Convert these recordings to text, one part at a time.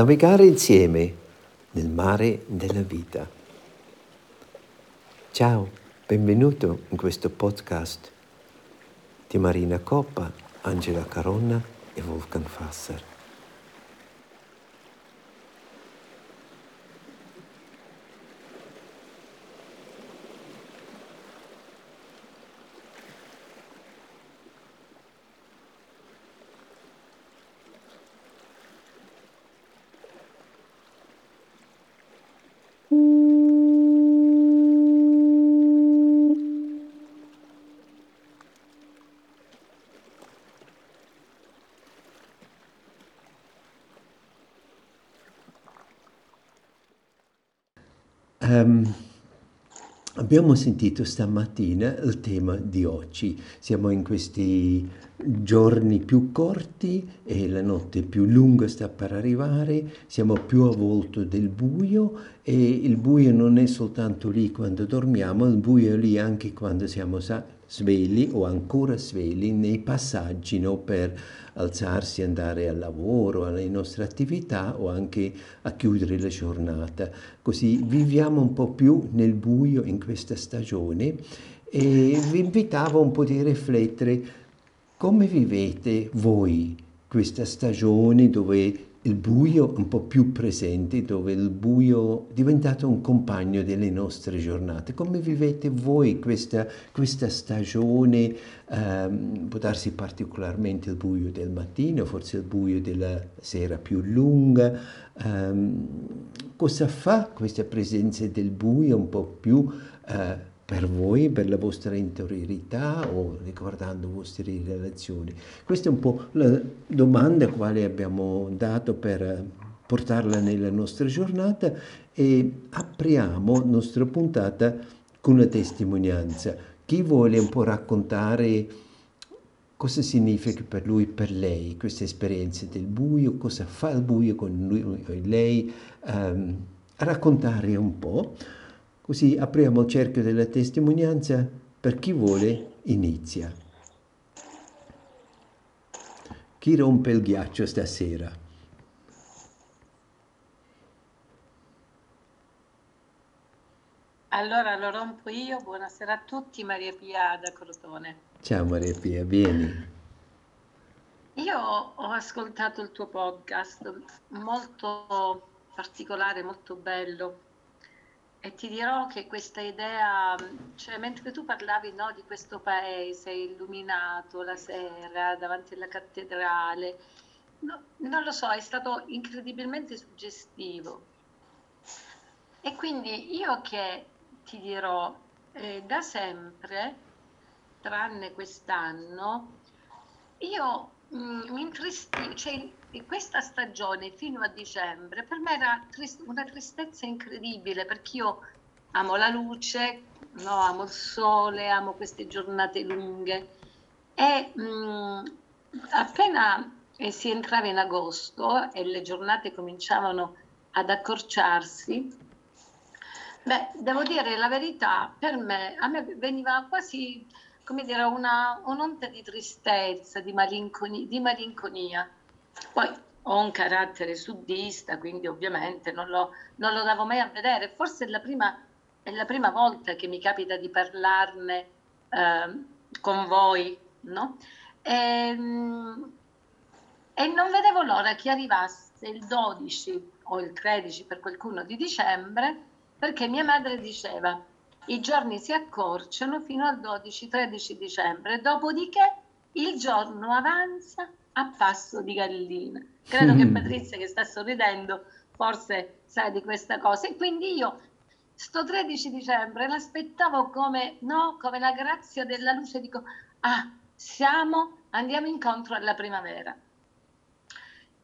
navigare insieme nel mare della vita. Ciao, benvenuto in questo podcast di Marina Coppa, Angela Caronna e Wolfgang Fasser. Um, abbiamo sentito stamattina il tema di oggi. Siamo in questi giorni più corti e la notte più lunga sta per arrivare, siamo più a volto del buio e il buio non è soltanto lì quando dormiamo, il buio è lì anche quando siamo svegli o ancora svegli nei passaggi no, per alzarsi, andare al lavoro, alle nostre attività o anche a chiudere la giornata. Così viviamo un po' più nel buio in questa stagione e vi invitavo un po' di riflettere come vivete voi questa stagione dove il buio un po' più presente, dove il buio è diventato un compagno delle nostre giornate. Come vivete voi questa, questa stagione? Um, può darsi particolarmente il buio del mattino, forse il buio della sera più lunga. Um, cosa fa questa presenza del buio un po' più uh, per voi, per la vostra interiorità o riguardando le vostre relazioni? Questa è un po' la domanda quale abbiamo dato per portarla nella nostra giornata e apriamo la nostra puntata con la testimonianza. Chi vuole un po' raccontare cosa significa per lui, per lei, questa esperienza del buio, cosa fa il buio con lui e lei, um, raccontare un po'. Così apriamo il cerchio della testimonianza per chi vuole inizia. Chi rompe il ghiaccio stasera? Allora lo rompo io, buonasera a tutti, Maria Pia da Crotone. Ciao Maria Pia, vieni. Io ho ascoltato il tuo podcast, molto particolare, molto bello, e ti dirò che questa idea, cioè mentre tu parlavi no, di questo paese illuminato la sera davanti alla cattedrale, no, non lo so, è stato incredibilmente suggestivo. E quindi io che ti dirò, eh, da sempre, tranne quest'anno, io mm, mi intristivo, cioè questa stagione fino a dicembre per me era trist- una tristezza incredibile perché io amo la luce, no, amo il sole, amo queste giornate lunghe. E mh, mm, appena eh, si entrava in agosto e le giornate cominciavano ad accorciarsi, beh, devo dire la verità, per me, a me veniva quasi, come dire, una, un'onda di tristezza, di malinconia, di malinconia poi ho un carattere suddista, quindi ovviamente non lo, non lo davo mai a vedere. Forse è la prima, è la prima volta che mi capita di parlarne eh, con voi, no? E, ehm, e non vedevo l'ora che arrivasse il 12 o il 13 per qualcuno di dicembre, perché mia madre diceva i giorni si accorciano fino al 12-13 dicembre, dopodiché il giorno avanza a passo di gallina. Credo che Patrizia che sta sorridendo forse sa di questa cosa e quindi io sto 13 dicembre l'aspettavo come, no, come la grazia della luce, dico ah, siamo, andiamo incontro alla primavera.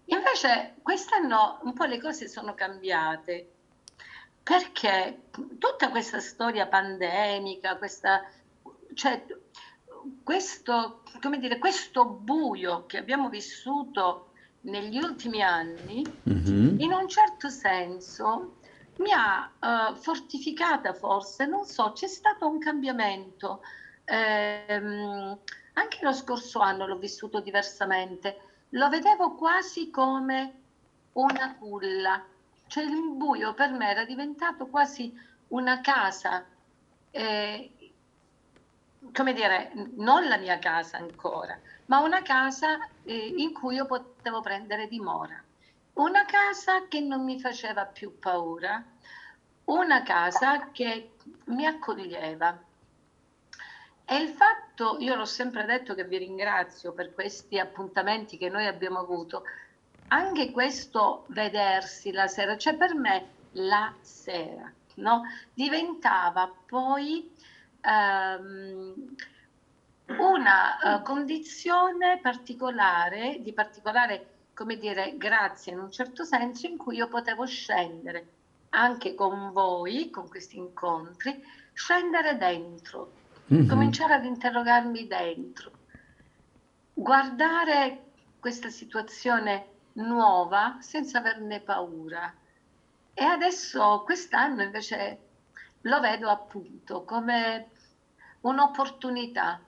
Invece quest'anno un po' le cose sono cambiate perché tutta questa storia pandemica, questa, cioè, questo, come dire, questo buio che abbiamo vissuto negli ultimi anni, mm-hmm. in un certo senso mi ha uh, fortificata forse, non so, c'è stato un cambiamento. Eh, anche lo scorso anno l'ho vissuto diversamente, lo vedevo quasi come una culla. Cioè il buio per me era diventato quasi una casa, eh, come dire, non la mia casa ancora, ma una casa eh, in cui io potevo prendere dimora. Una casa che non mi faceva più paura, una casa che mi accoglieva. E il fatto, io l'ho sempre detto che vi ringrazio per questi appuntamenti che noi abbiamo avuto, anche questo vedersi la sera, cioè per me la sera, no? diventava poi um, una uh, condizione particolare, di particolare, come dire, grazia in un certo senso, in cui io potevo scendere anche con voi, con questi incontri, scendere dentro, mm-hmm. cominciare ad interrogarmi dentro, guardare questa situazione nuova senza averne paura. E adesso quest'anno invece lo vedo appunto come un'opportunità.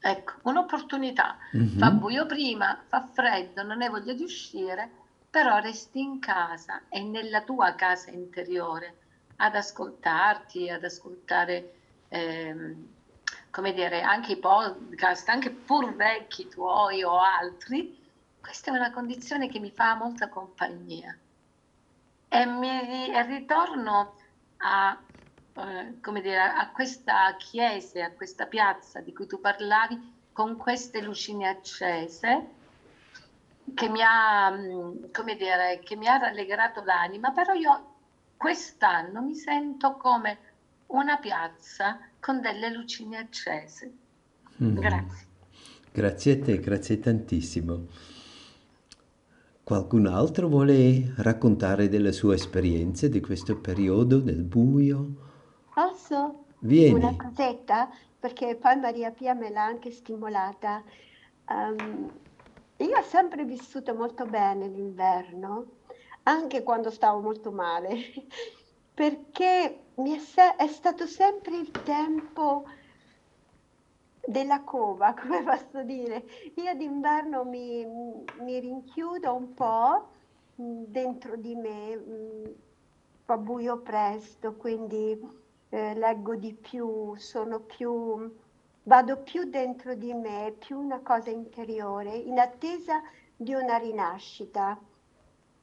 Ecco, un'opportunità. Mm-hmm. Fa buio prima, fa freddo, non hai voglia di uscire, però resti in casa e nella tua casa interiore ad ascoltarti, ad ascoltare, ehm, come dire, anche i podcast, anche pur vecchi tuoi o altri, questa è una condizione che mi fa molta compagnia. E, mi, e ritorno a, eh, come dire, a questa chiesa, a questa piazza di cui tu parlavi, con queste lucine accese, che mi ha, mm, come dire, che mi ha rallegrato l'anima, però io quest'anno mi sento come una piazza con delle lucine accese. Mm. Grazie. Grazie a te, grazie tantissimo. Qualcun altro vuole raccontare delle sue esperienze di questo periodo del buio? Posso? Vieni. Una cosetta, perché poi Maria Pia me l'ha anche stimolata. Um, io ho sempre vissuto molto bene l'inverno, anche quando stavo molto male, perché mi è, se- è stato sempre il tempo della cova, come posso dire. Io d'inverno mi, mi rinchiudo un po' dentro di me, fa buio presto, quindi eh, leggo di più, sono più, vado più dentro di me, più una cosa interiore, in attesa di una rinascita.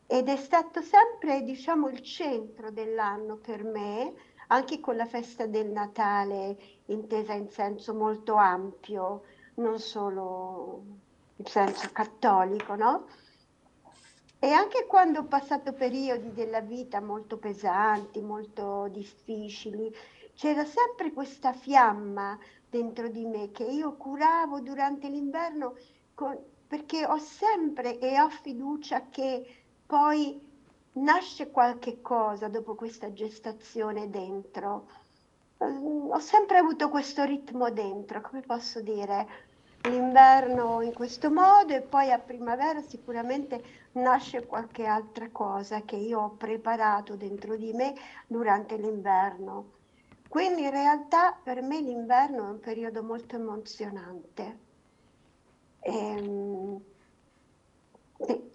Ed è stato sempre, diciamo, il centro dell'anno per me, anche con la festa del Natale intesa in senso molto ampio, non solo in senso cattolico, no? E anche quando ho passato periodi della vita molto pesanti, molto difficili, c'era sempre questa fiamma dentro di me che io curavo durante l'inverno con, perché ho sempre e ho fiducia che poi nasce qualche cosa dopo questa gestazione dentro. Ho sempre avuto questo ritmo dentro, come posso dire, l'inverno in questo modo e poi a primavera sicuramente nasce qualche altra cosa che io ho preparato dentro di me durante l'inverno. Quindi in realtà per me l'inverno è un periodo molto emozionante. E, ehm,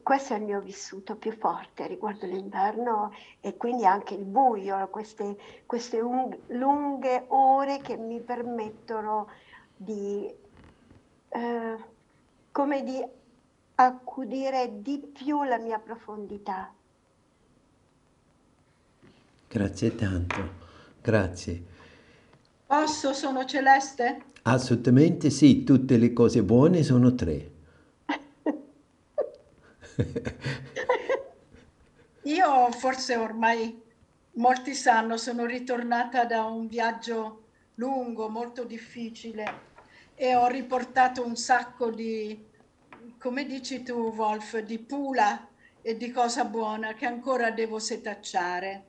questo è il mio vissuto più forte riguardo l'inverno e quindi anche il buio, queste, queste un, lunghe ore che mi permettono di, eh, come di accudire di più la mia profondità. Grazie tanto, grazie. Posso, sono Celeste? Assolutamente sì, tutte le cose buone sono tre. Io forse ormai molti sanno, sono ritornata da un viaggio lungo, molto difficile e ho riportato un sacco di, come dici tu Wolf, di pula e di cosa buona che ancora devo setacciare,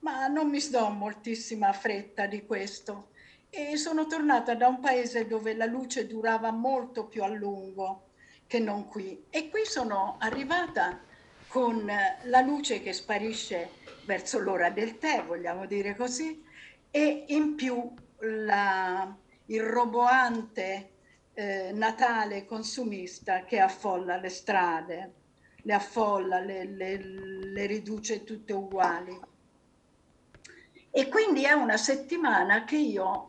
ma non mi sto moltissima fretta di questo. E sono tornata da un paese dove la luce durava molto più a lungo che non qui. E qui sono arrivata con la luce che sparisce verso l'ora del tè, vogliamo dire così, e in più la, il roboante eh, Natale consumista che affolla le strade. le affolla, le, le, le riduce tutte uguali. E quindi è una settimana che io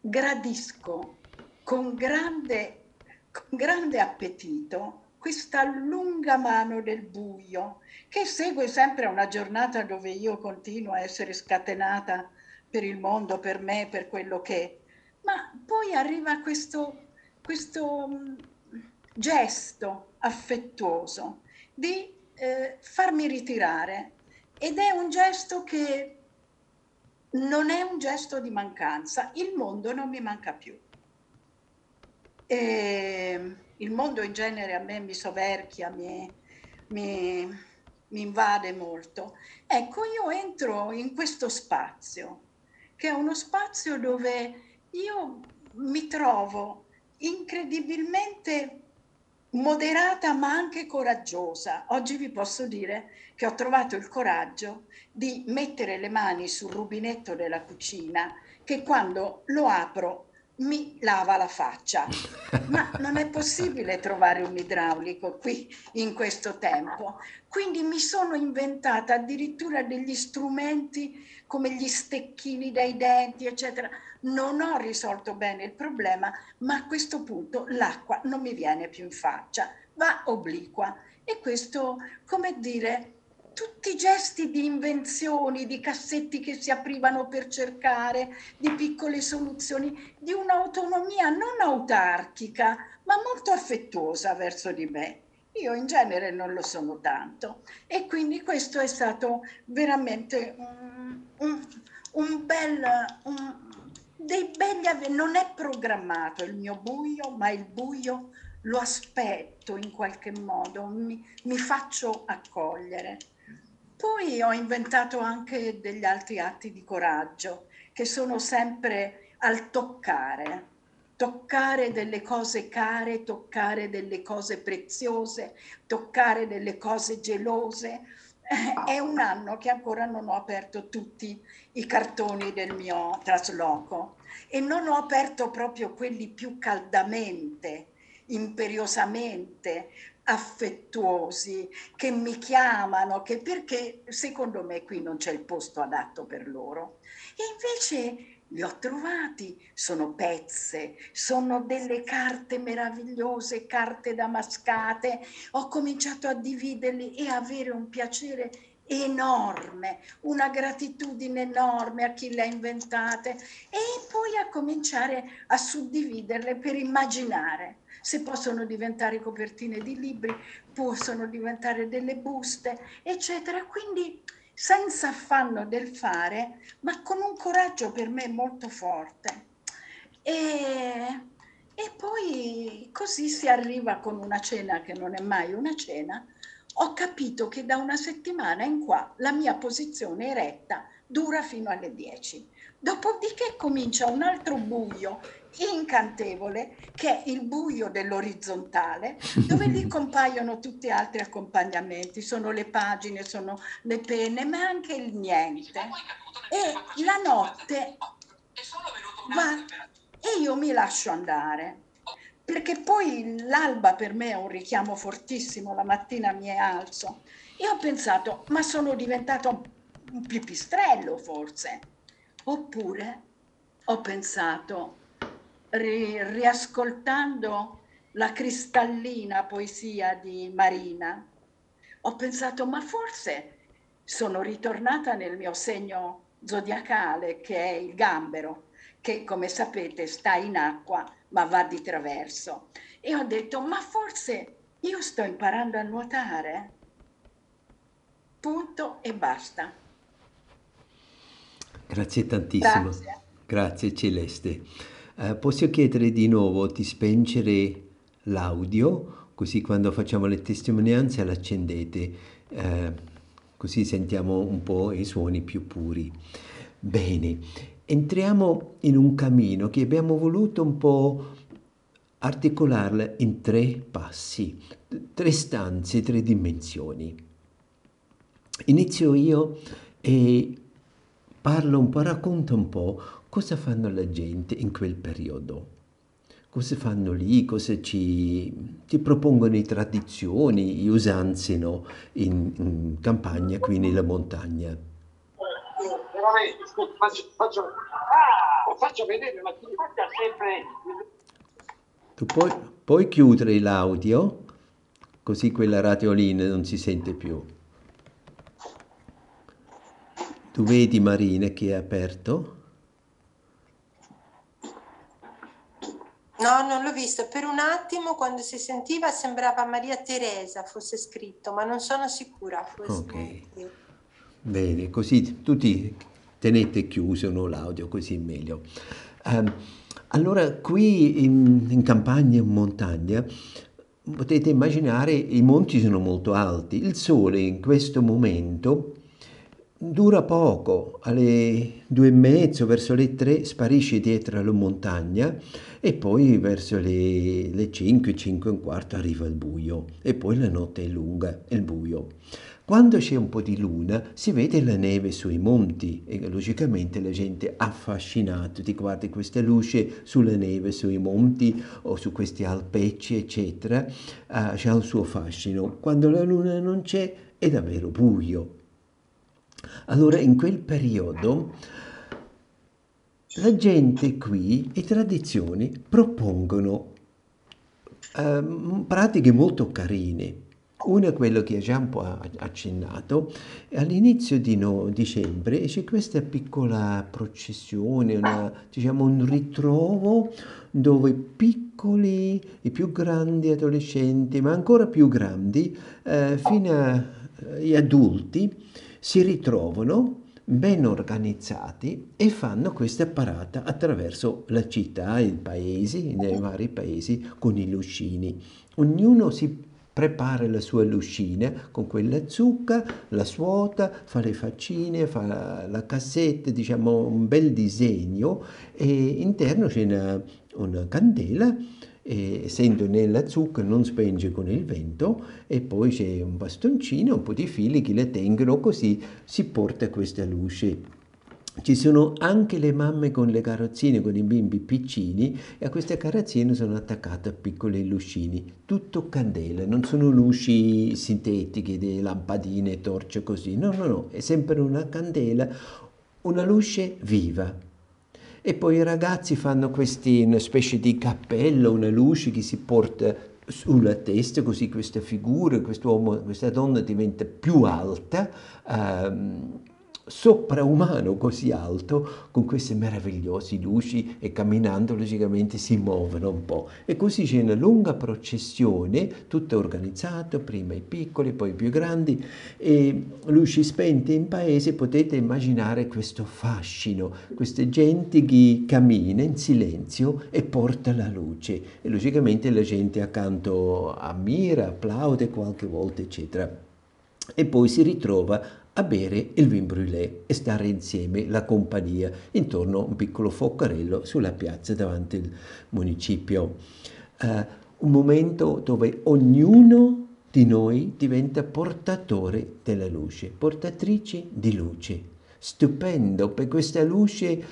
gradisco con grande, con grande appetito questa lunga mano del buio che segue sempre una giornata dove io continuo a essere scatenata per il mondo, per me, per quello che è. Ma poi arriva questo, questo mm, gesto affettuoso di eh, farmi ritirare ed è un gesto che non è un gesto di mancanza, il mondo non mi manca più. E il mondo in genere a me mi soverchia, mi, mi, mi invade molto. Ecco, io entro in questo spazio, che è uno spazio dove io mi trovo incredibilmente moderata ma anche coraggiosa. Oggi vi posso dire che ho trovato il coraggio di mettere le mani sul rubinetto della cucina che quando lo apro mi lava la faccia. Ma non è possibile trovare un idraulico qui in questo tempo. Quindi mi sono inventata addirittura degli strumenti come gli stecchini dai denti, eccetera. Non ho risolto bene il problema, ma a questo punto l'acqua non mi viene più in faccia, va obliqua. E questo, come dire, tutti i gesti di invenzioni, di cassetti che si aprivano per cercare, di piccole soluzioni, di un'autonomia non autarchica, ma molto affettuosa verso di me. Io in genere non lo sono tanto e quindi questo è stato veramente un, un, un bel, un, dei belli, non è programmato il mio buio, ma il buio lo aspetto in qualche modo, mi, mi faccio accogliere. Poi ho inventato anche degli altri atti di coraggio che sono sempre al toccare, toccare delle cose care, toccare delle cose preziose, toccare delle cose gelose. È un anno che ancora non ho aperto tutti i cartoni del mio trasloco e non ho aperto proprio quelli più caldamente, imperiosamente, affettuosi che mi chiamano, che perché secondo me qui non c'è il posto adatto per loro. E invece li ho trovati, sono pezze, sono delle carte meravigliose, carte damascate. Ho cominciato a dividerli e avere un piacere enorme, una gratitudine enorme a chi le ha inventate e poi a cominciare a suddividerle per immaginare se possono diventare copertine di libri, possono diventare delle buste, eccetera. Quindi senza affanno del fare, ma con un coraggio per me molto forte. E, e poi così si arriva con una cena che non è mai una cena. Ho capito che da una settimana in qua la mia posizione eretta dura fino alle 10. Dopodiché comincia un altro buio incantevole che è il buio dell'orizzontale dove lì compaiono tutti altri accompagnamenti, sono le pagine, sono le penne, ma anche il niente. E la notte va e io mi lascio andare. Perché poi l'alba per me è un richiamo fortissimo, la mattina mi alzo. E ho pensato, ma sono diventato un pipistrello forse, oppure ho pensato, ri, riascoltando la cristallina poesia di Marina, ho pensato, ma forse sono ritornata nel mio segno zodiacale, che è il gambero, che come sapete sta in acqua ma va di traverso. E ho detto, ma forse io sto imparando a nuotare? Punto e basta. Grazie tantissimo. Grazie, Grazie Celeste. Eh, posso chiedere di nuovo di spengere l'audio, così quando facciamo le testimonianze l'accendete, eh, così sentiamo un po' i suoni più puri. Bene, entriamo in un cammino che abbiamo voluto un po' articolarla in tre passi, tre stanze, tre dimensioni. Inizio io e parlo un po', racconto un po' cosa fanno la gente in quel periodo. cosa fanno lì, cosa ci, ci propongono i tradizioni, gli usanze no? in, in campagna, qui nella montagna. Faccio, faccio, faccio vedere, ma ti ricorda sempre... Tu puoi, puoi chiudere l'audio, così quella radiolina non si sente più. Tu vedi Marina che è aperto? No, non l'ho visto. Per un attimo, quando si sentiva, sembrava Maria Teresa fosse scritto, ma non sono sicura. Ok. Bene, così tutti tenete chiuso no, l'audio, così è meglio. Um, allora, qui in, in campagna, in montagna, potete immaginare i monti sono molto alti. Il sole in questo momento dura poco, alle due e mezzo, verso le tre, sparisce dietro la montagna e poi verso le, le 5, 5 e un quarto arriva il buio e poi la notte è lunga e il buio. Quando c'è un po' di luna si vede la neve sui monti e logicamente la gente affascinata ti guardi questa luce sulla neve sui monti o su questi alpecci eccetera, uh, c'è il suo fascino. Quando la luna non c'è è davvero buio. Allora in quel periodo la gente qui, le tradizioni, propongono eh, pratiche molto carine. Una è quella che già un po' accennato, all'inizio di no, dicembre c'è questa piccola processione, una, diciamo un ritrovo dove piccoli, i più grandi adolescenti, ma ancora più grandi, eh, fino agli adulti, si ritrovano ben organizzati e fanno questa parata attraverso la città, i paesi, nei vari paesi con i luscini. Ognuno si prepara la sua luscina con quella zucca, la suota, fa le faccine, fa la, cassetta, diciamo un bel disegno e interno c'è una, una candela essendo nella zucca non spenge con il vento e poi c'è un bastoncino, un po' di fili che le tengono così si porta questa luce. Ci sono anche le mamme con le carrozzine, con i bimbi piccini e a queste carrozzine sono attaccate piccoli lucini, tutto candela, non sono luci sintetiche, di lampadine, torce così, no, no, no, è sempre una candela, una luce viva. E poi i ragazzi fanno questi, specie di cappello, una luce che si porta sulla testa, così questa figura, quest'uomo, questa donna diventa più alta. Um, sopraumano così alto con queste meravigliose luci e camminando logicamente si muovono un po' e così c'è una lunga processione tutta organizzata prima i piccoli poi i più grandi e luci spente in paese potete immaginare questo fascino questa gente che cammina in silenzio e porta la luce. E logicamente la gente accanto ammira applaude qualche volta eccetera. E poi si ritrova a bere il vin brûlé e stare insieme, la compagnia, intorno a un piccolo focarello sulla piazza davanti al municipio. Uh, un momento dove ognuno di noi diventa portatore della luce, portatrice di luce. Stupendo, per questa luce,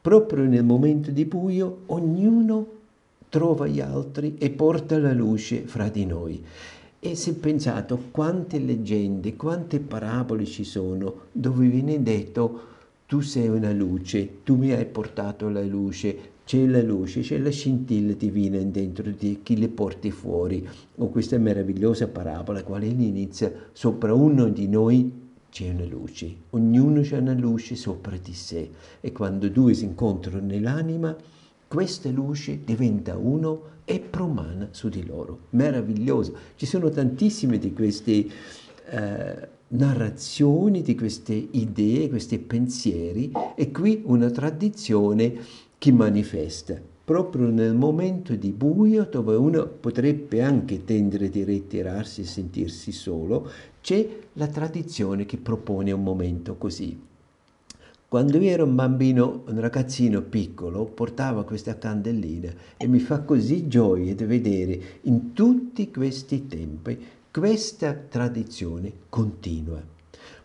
proprio nel momento di buio, ognuno trova gli altri e porta la luce fra di noi. E è pensato quante leggende, quante parabole ci sono dove viene detto tu sei una luce, tu mi hai portato la luce, c'è la luce, c'è la scintilla divina dentro di chi le porti fuori. O questa meravigliosa parabola, quale inizia, sopra uno di noi c'è una luce, ognuno c'è una luce sopra di sé e quando due si incontrano nell'anima, questa luce diventa uno e promana su di loro. Meraviglioso. Ci sono tantissime di queste eh, narrazioni, di queste idee, questi pensieri e qui una tradizione che manifesta proprio nel momento di buio dove uno potrebbe anche tendere di ritirarsi e sentirsi solo, c'è la tradizione che propone un momento così. Quando io ero un bambino, un ragazzino piccolo, portava questa candellina e mi fa così gioia di vedere in tutti questi tempi questa tradizione continua.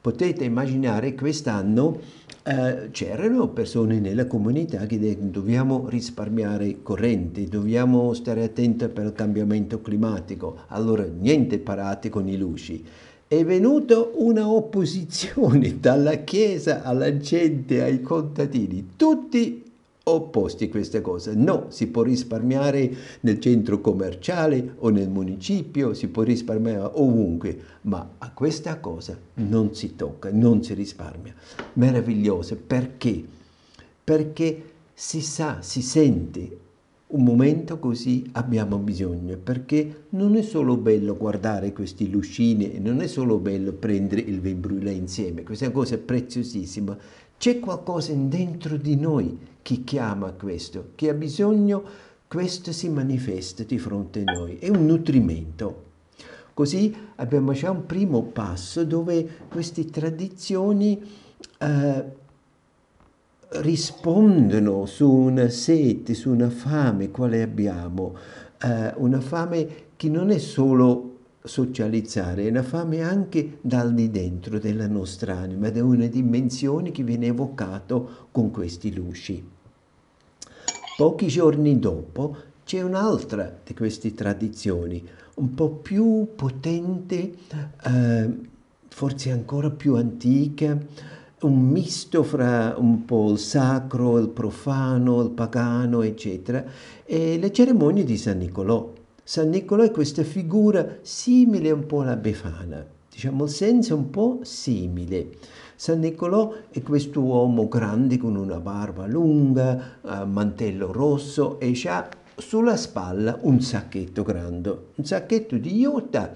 Potete immaginare quest'anno eh, c'erano persone nella comunità che dicevano dobbiamo risparmiare corrente, dobbiamo stare attenti per il cambiamento climatico, allora niente parati con i luci. È venuta una opposizione dalla Chiesa alla gente, ai contadini, tutti opposti a queste cose. No, si può risparmiare nel centro commerciale o nel municipio, si può risparmiare ovunque, ma a questa cosa non si tocca, non si risparmia. Meraviglioso, perché? Perché si sa, si sente un momento così abbiamo bisogno, perché non è solo bello guardare questi lucini, non è solo bello prendere il vin brûlé insieme, questa cosa è preziosissima, c'è qualcosa dentro di noi che chiama questo, che ha bisogno, questo si manifesta di fronte a noi, è un nutrimento. Così abbiamo già un primo passo dove queste tradizioni eh, rispondono su una sete, su una fame quale abbiamo, eh, una fame che non è solo socializzare, è una fame anche dal di dentro della nostra anima, da una dimensione che viene evocato con questi luci. Pochi giorni dopo c'è un'altra di queste tradizioni, un po' più potente, eh, forse ancora più antica, un misto fra un po' il sacro, il profano, il pagano, eccetera, e le cerimonie di San Nicolò. San Nicolò è questa figura simile un po' alla Befana, diciamo il senso un po' simile. San Nicolò è questo uomo grande con una barba lunga, uh, mantello rosso e ha sulla spalla un sacchetto grande, un sacchetto di iota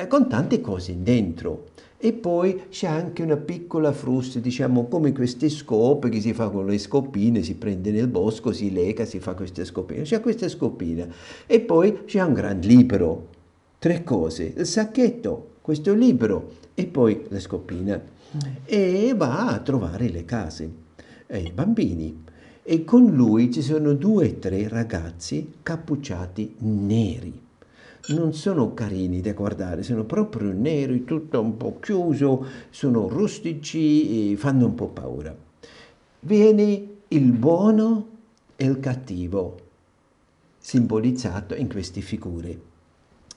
eh, con tante cose dentro. E poi c'è anche una piccola frusta, diciamo come queste scope che si fa con le scopine, si prende nel bosco, si lega, si fa queste scopine. C'è questa scopina. E poi c'è un gran libro. Tre cose. Il sacchetto, questo libro e poi le scopine. E va a trovare le case e i bambini. E con lui ci sono due o tre ragazzi cappucciati neri non sono carini da guardare, sono proprio neri, tutto un po' chiuso, sono rustici e fanno un po' paura. Viene il buono e il cattivo, simbolizzato in queste figure.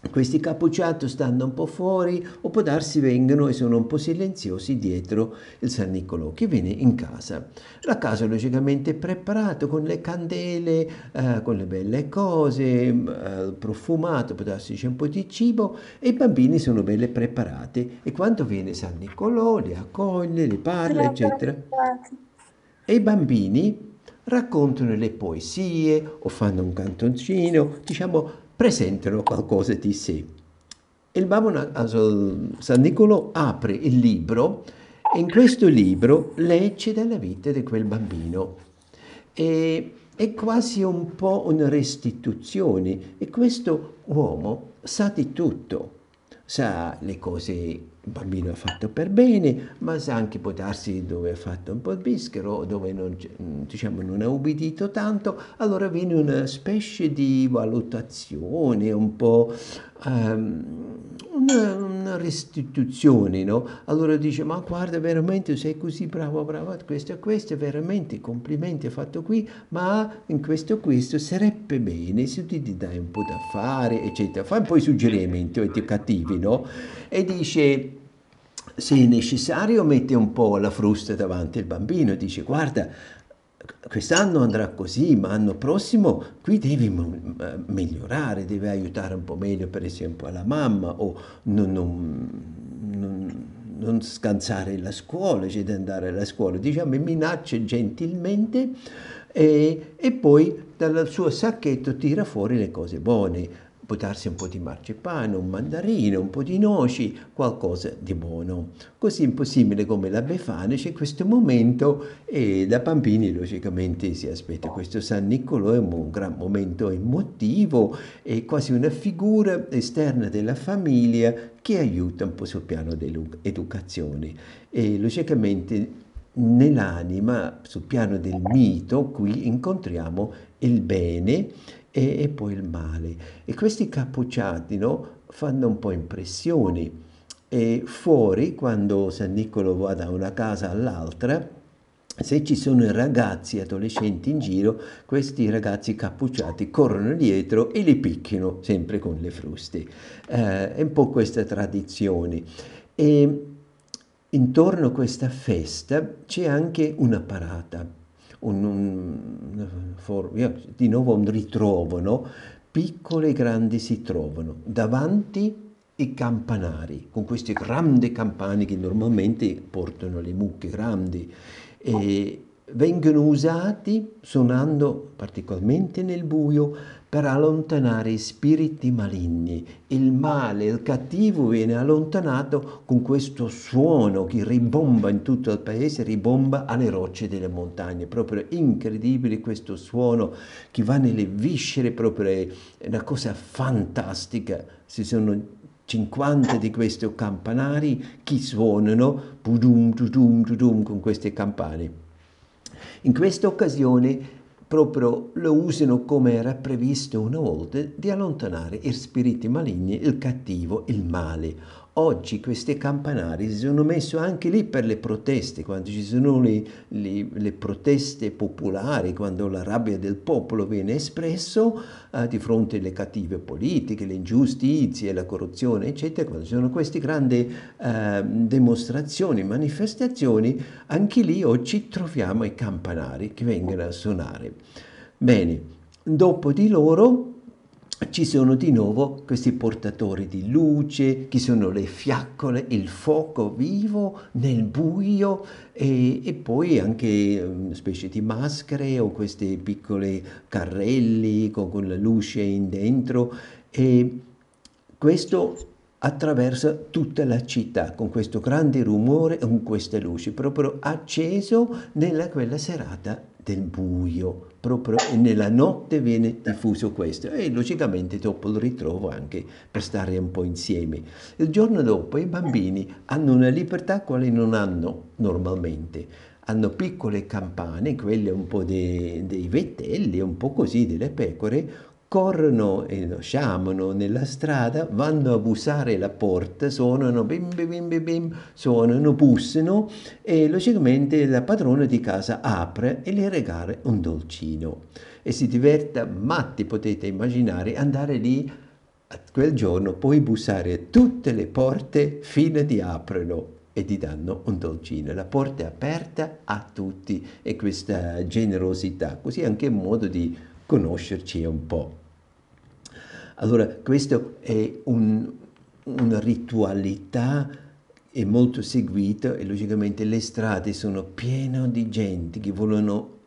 Questi cappucciati stanno un po' fuori o può darsi vengano e sono un po' silenziosi dietro il San Niccolò che viene in casa. La casa logicamente è preparata con le candele, eh, con le belle cose, eh, profumato, può darsi c'è un po' di cibo e i bambini sono belle preparati e quando viene San Niccolò li accoglie, li parla eccetera. E i bambini raccontano le poesie o fanno un cantoncino, diciamo presentano qualcosa di sé. Il Babbo San Niccolò apre il libro e in questo libro legge della vita di quel bambino. E è quasi un po' una restituzione e questo uomo sa di tutto, sa le cose il bambino ha fatto per bene, ma sa anche può darsi dove ha fatto un po' bischero, dove non, diciamo, non ha ubbidito tanto, allora viene una specie di valutazione, un po' um, una, una, restituzione, no? Allora dice, ma guarda, veramente sei così bravo, bravo, questo e questo, veramente complimenti hai fatto qui, ma in questo e questo sarebbe bene se tu ti dai un po' da fare, eccetera. Fa un po' i suggerimenti educativi, no? E dice, se è necessario mette un po' la frusta davanti al bambino, dice guarda, quest'anno andrà così, ma l'anno prossimo qui devi migliorare, devi aiutare un po' meglio per esempio la mamma o non, non, non, non scansare la scuola, c'è da andare alla scuola, diciamo minaccia gentilmente e, e poi dal suo sacchetto tira fuori le cose buone può darsi un po' di marcipane, un mandarino, un po' di noci, qualcosa di buono. Così impossibile come la Befana c'è questo momento e da bambini logicamente si aspetta questo San Niccolò, è un gran momento emotivo, è quasi una figura esterna della famiglia che aiuta un po' sul piano dell'educazione e logicamente nell'anima, sul piano del mito, qui incontriamo il bene e, e poi il male. E questi cappucciati no, fanno un po' impressioni. E fuori, quando San Niccolò va da una casa all'altra, se ci sono ragazzi adolescenti in giro, questi ragazzi cappucciati corrono dietro e li picchiano sempre con le fruste. Eh, è un po' questa tradizione. E intorno a questa festa c'è anche una parata, un, un, for, di nuovo un ritrovo, no? piccole e grandi si trovano davanti i campanari, con questi grandi campani che normalmente portano le mucche grandi e vengono usati suonando particolarmente nel buio per allontanare spiriti maligni. Il male, il cattivo viene allontanato con questo suono che ribomba in tutto il paese, ribomba alle rocce delle montagne. Proprio incredibile questo suono che va nelle viscere, proprio è una cosa fantastica. Si sono 50 di questi campanari che suonano pudum, tudum, tudum, con queste campane. In questa occasione proprio lo usano come era previsto una volta di allontanare i spiriti maligni, il cattivo, il male. Oggi questi campanari si sono messi anche lì per le proteste, quando ci sono le, le, le proteste popolari, quando la rabbia del popolo viene espresso eh, di fronte alle cattive politiche, le ingiustizie, la corruzione, eccetera, quando ci sono queste grandi eh, dimostrazioni, manifestazioni, anche lì oggi troviamo i campanari che vengono a suonare. Bene, dopo di loro ci sono di nuovo questi portatori di luce, che sono le fiaccole, il fuoco vivo nel buio e, e poi anche mm, specie di maschere o questi piccoli carrelli con, con la luce in dentro e questo attraversa tutta la città con questo grande rumore e con queste luci proprio acceso nella quella serata del buio, proprio nella notte viene diffuso questo e logicamente dopo il ritrovo anche per stare un po' insieme. Il giorno dopo i bambini hanno una libertà quale non hanno normalmente, hanno piccole campane, quelle un po' dei, dei vettelli, un po' così delle pecore, corrono e sciamano nella strada, vanno a bussare la porta, suonano bim bim bim bim, suonano, bussano e logicamente la padrona di casa apre e le regala un dolcino e si diverta matti, potete immaginare, andare lì quel giorno, poi bussare a tutte le porte fino di aprono e ti danno un dolcino. La porta è aperta a tutti e questa generosità, così anche un modo di conoscerci un po'. Allora, questo è un, una ritualità è molto seguita e logicamente le strade sono piene di gente che vogliono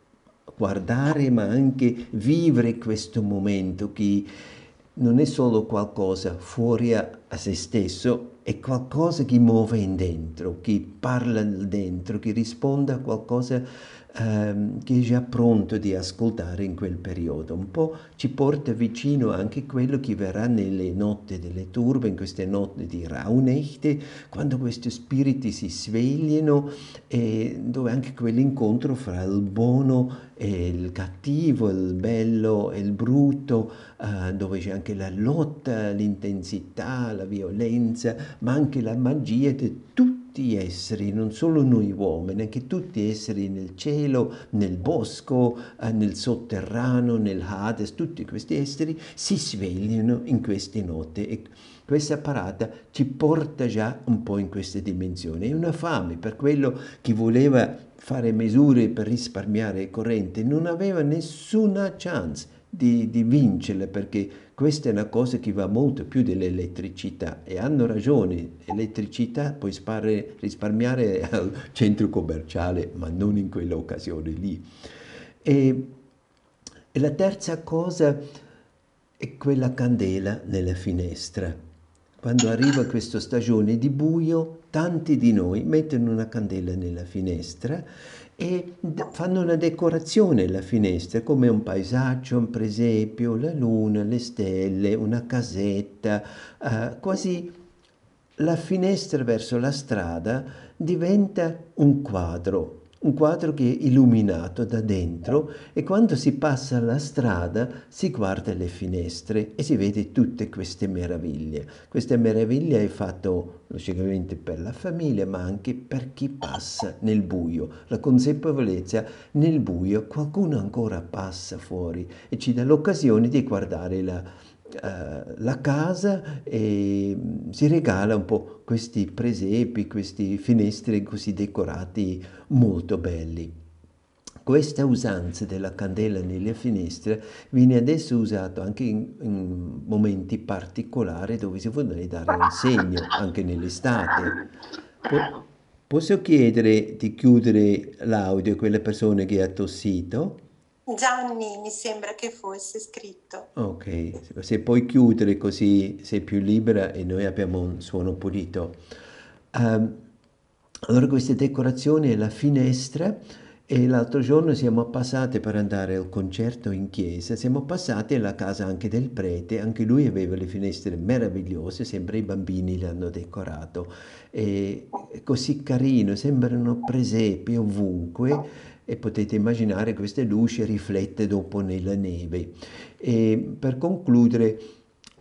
guardare ma anche vivere questo momento che non è solo qualcosa fuori a, a se stesso, è qualcosa che muove in dentro, che parla dentro, che risponde a qualcosa ehm, che è già pronto di ascoltare in quel periodo. Un po' ci porta vicino anche quello che verrà nelle notti delle turbe, in queste notti di Raunechte, quando questi spiriti si svegliano e dove anche quell'incontro fra il buono e il cattivo, il bello e il brutto, eh, dove c'è anche la lotta, l'intensità, la violenza, ma anche la magia di tutti tutti esseri, non solo noi uomini, anche tutti esseri nel cielo, nel bosco, eh, nel sotterraneo, nel Hades, tutti questi esseri si svegliano in queste note e questa parata ci porta già un po' in queste dimensioni. È una fame per quello che voleva fare misure per risparmiare corrente, non aveva nessuna chance di, di vincerla perché questa è una cosa che va molto più dell'elettricità e hanno ragione, elettricità puoi spare, risparmiare al centro commerciale ma non in quell'occasione lì. E, e la terza cosa è quella candela nella finestra. Quando arriva questa stagione di buio, tanti di noi mettono una candela nella finestra e fanno una decorazione alla finestra come un paesaggio, un presepio, la luna, le stelle, una casetta, eh, quasi la finestra verso la strada diventa un quadro, un quadro che è illuminato da dentro e quando si passa la strada si guarda le finestre e si vede tutte queste meraviglie. Questa meraviglia è fatta logicamente per la famiglia ma anche per chi passa nel buio. La consapevolezza nel buio qualcuno ancora passa fuori e ci dà l'occasione di guardare la, uh, la casa e si regala un po' questi presepi, questi finestri così decorati molto belli. Questa usanza della candela nelle finestre viene adesso usata anche in, in momenti particolari dove si vuole dare un segno, anche nell'estate. Po posso chiedere di chiudere l'audio a quelle persone che ha tossito? Gianni mi sembra che fosse scritto. Ok, se puoi chiudere così sei più libera e noi abbiamo un suono pulito. Um, allora queste decorazioni è la finestra e l'altro giorno siamo passati per andare al concerto in chiesa, siamo passati alla casa anche del prete, anche lui aveva le finestre meravigliose, sembra i bambini le hanno decorato, e così carino, sembrano presepi ovunque e potete immaginare queste luci riflette dopo nella neve. E per concludere,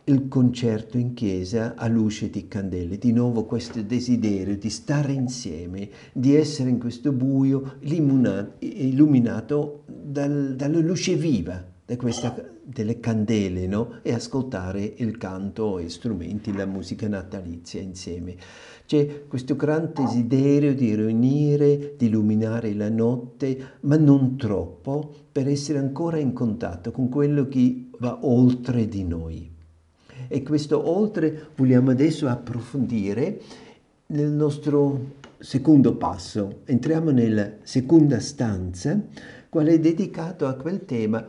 il concerto in chiesa a luce di candele, di nuovo questo desiderio di stare insieme, di essere in questo buio illuminato dal, dalla luce viva questa, delle candele no? e ascoltare il canto e strumenti, la musica natalizia insieme. C'è questo gran desiderio di riunire, di illuminare la notte, ma non troppo, per essere ancora in contatto con quello che va oltre di noi. E questo oltre vogliamo adesso approfondire nel nostro secondo passo. Entriamo nella seconda stanza, quale è dedicato a quel tema.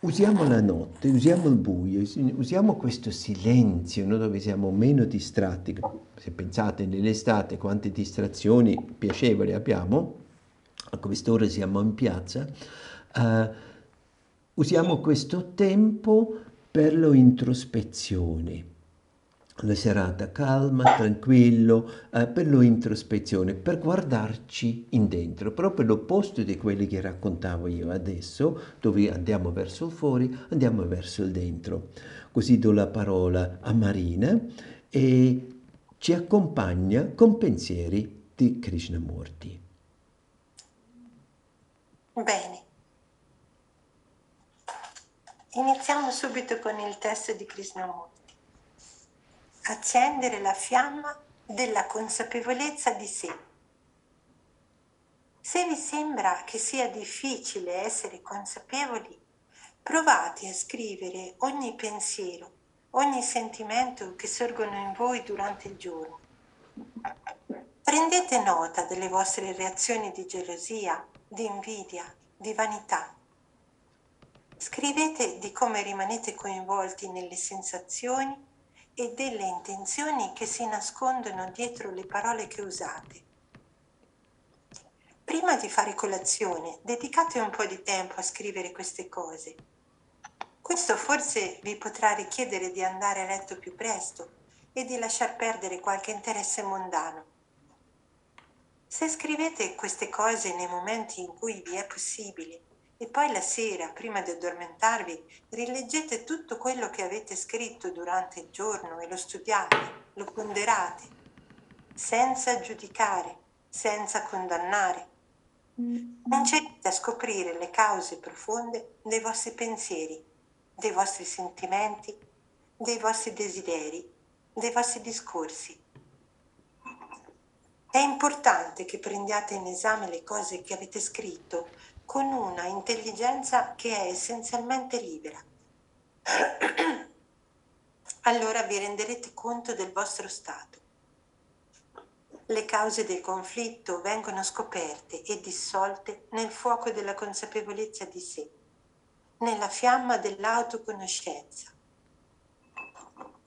Usiamo la notte, usiamo il buio, usiamo questo silenzio no? dove siamo meno distratti. Se pensate nell'estate quante distrazioni piacevoli abbiamo, a quest'ora siamo in piazza, uh, usiamo questo tempo per l'introspezione. Una serata calma, tranquillo, eh, per l'introspezione, per guardarci in dentro, proprio l'opposto di quelli che raccontavo io adesso, dove andiamo verso il fuori, andiamo verso il dentro. Così do la parola a Marina e ci accompagna con pensieri di Krishnamurti. Bene. Iniziamo subito con il testo di Krishnamurti. Accendere la fiamma della consapevolezza di sé. Se vi sembra che sia difficile essere consapevoli, provate a scrivere ogni pensiero, ogni sentimento che sorgono in voi durante il giorno. Prendete nota delle vostre reazioni di gelosia, di invidia, di vanità Scrivete di come rimanete coinvolti nelle sensazioni e delle intenzioni che si nascondono dietro le parole che usate. Prima di fare colazione, dedicate un po' di tempo a scrivere queste cose. Questo forse vi potrà richiedere di andare a letto più presto e di lasciar perdere qualche interesse mondano. Se scrivete queste cose nei momenti in cui vi è possibile e poi la sera, prima di addormentarvi, rileggete tutto quello che avete scritto durante il giorno e lo studiate, lo ponderate, senza giudicare, senza condannare. Comincerete a scoprire le cause profonde dei vostri pensieri, dei vostri sentimenti, dei vostri desideri, dei vostri discorsi. È importante che prendiate in esame le cose che avete scritto con una intelligenza che è essenzialmente libera. allora vi renderete conto del vostro stato. Le cause del conflitto vengono scoperte e dissolte nel fuoco della consapevolezza di sé, nella fiamma dell'autoconoscenza.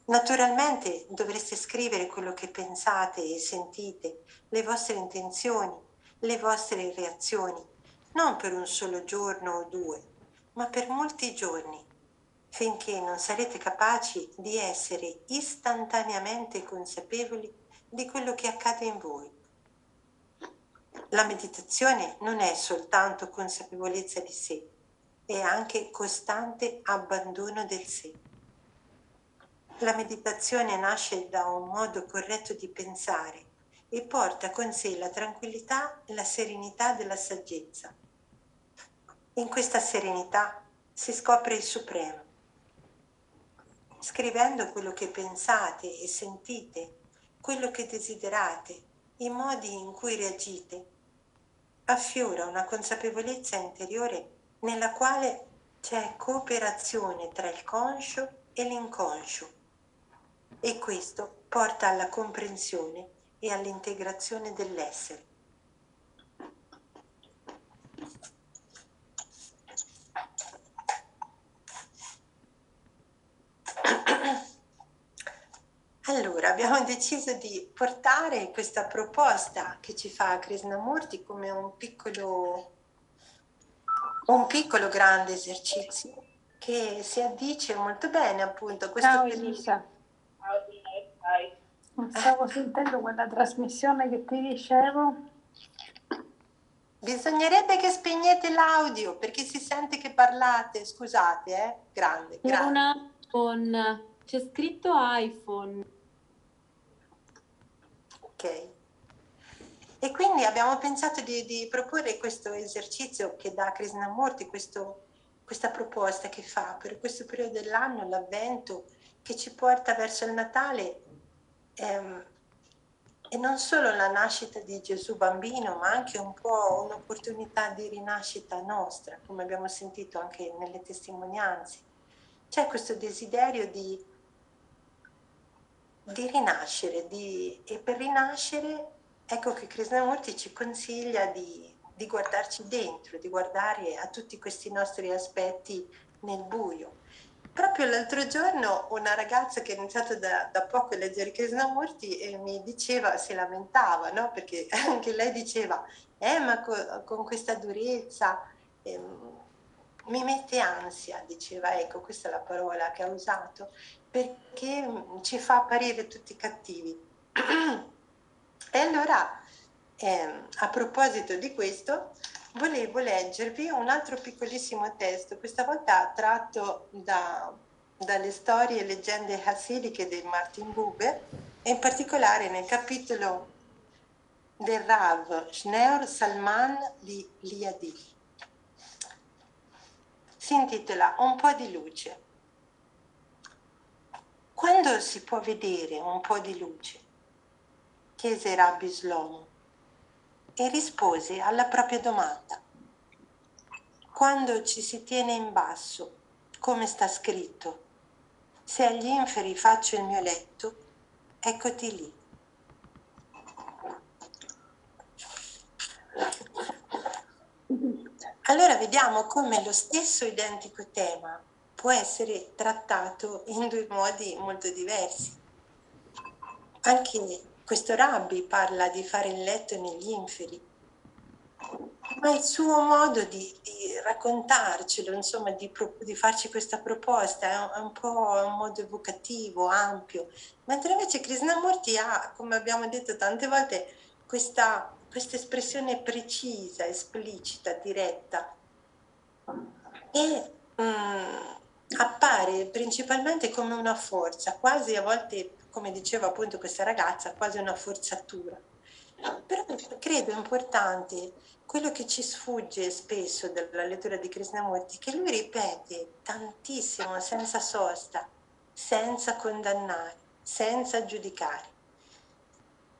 Naturalmente dovreste scrivere quello che pensate e sentite, le vostre intenzioni, le vostre reazioni, non per un solo giorno o due, ma per molti giorni, finché non sarete capaci di essere istantaneamente consapevoli di quello che accade in voi. La meditazione non è soltanto consapevolezza di sé, è anche costante abbandono del sé. La meditazione nasce da un modo corretto di pensare e porta con sé la tranquillità e la serenità della saggezza. In questa serenità si scopre il Supremo. Scrivendo quello che pensate e sentite, quello che desiderate, i modi in cui reagite, affiora una consapevolezza interiore nella quale c'è cooperazione tra il conscio e l'inconscio e questo porta alla comprensione e all'integrazione dell'essere. Allora, abbiamo deciso di portare questa proposta che ci fa Krishnamurti come un piccolo, un piccolo grande esercizio che si addice molto bene appunto a questo Ciao Elisa. Stavo sentendo quella trasmissione che ti dicevo. Bisognerebbe che spegnete l'audio perché si sente che parlate, scusate, eh? Grande, grande. un iPhone, c'è scritto iPhone. Ok. E quindi abbiamo pensato di, di proporre questo esercizio che dà Krishnamurti, questo, questa proposta che fa per questo periodo dell'anno, l'avvento, che ci porta verso il Natale ehm, e non solo la nascita di Gesù bambino, ma anche un po' un'opportunità di rinascita nostra, come abbiamo sentito anche nelle testimonianze. C'è questo desiderio di di rinascere di, e per rinascere ecco che Krishnamurti ci consiglia di, di, guardarci dentro, di guardare a tutti questi nostri aspetti nel buio. Proprio l'altro giorno una ragazza che ha iniziato da, da poco a leggere Krishnamurti e mi diceva, si lamentava, no? perché anche lei diceva, eh ma co- con questa durezza... Ehm, mi mette ansia, diceva, ecco, questa è la parola che ha usato, perché ci fa apparire tutti cattivi. e allora, eh, a proposito di questo, volevo leggervi un altro piccolissimo testo, questa volta tratto da, dalle storie e leggende hasidiche di Martin Buber, e in particolare nel capitolo del Rav Schneur Salman di Liadi si intitola Un po' di luce. Quando si può vedere un po' di luce? chiese Rabbi Slomo e rispose alla propria domanda. Quando ci si tiene in basso, come sta scritto, se agli inferi faccio il mio letto, eccoti lì. Allora vediamo come lo stesso identico tema può essere trattato in due modi molto diversi. Anche questo rabbi parla di fare il letto negli inferi, ma il suo modo di, di raccontarcelo, insomma, di, di, farci questa proposta è un, po' un modo evocativo, ampio, mentre invece Krishnamurti ha, come abbiamo detto tante volte, questa questa espressione precisa, esplicita, diretta. E mm, appare principalmente come una forza, quasi a volte, come diceva appunto questa ragazza, quasi una forzatura. Però credo importante quello che ci sfugge spesso dalla lettura di Krishnamurti, che lui ripete tantissimo, senza sosta, senza condannare, senza giudicare.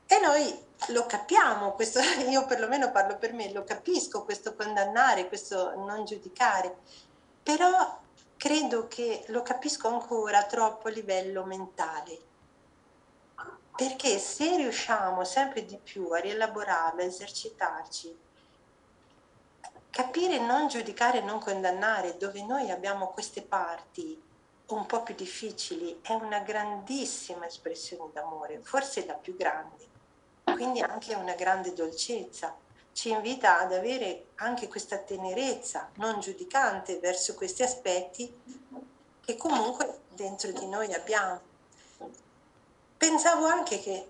E noi lo capiamo, questo, io perlomeno parlo per me, lo capisco questo condannare, questo non giudicare, però credo che lo capisco ancora troppo a livello mentale. Perché se riusciamo sempre di più a rielaborarlo, a esercitarci, capire non giudicare, non condannare, dove noi abbiamo queste parti un po' più difficili, è una grandissima espressione d'amore, forse la più grande quindi anche una grande dolcezza. Ci invita ad avere anche questa tenerezza non giudicante verso questi aspetti che comunque dentro di noi abbiamo. Pensavo anche che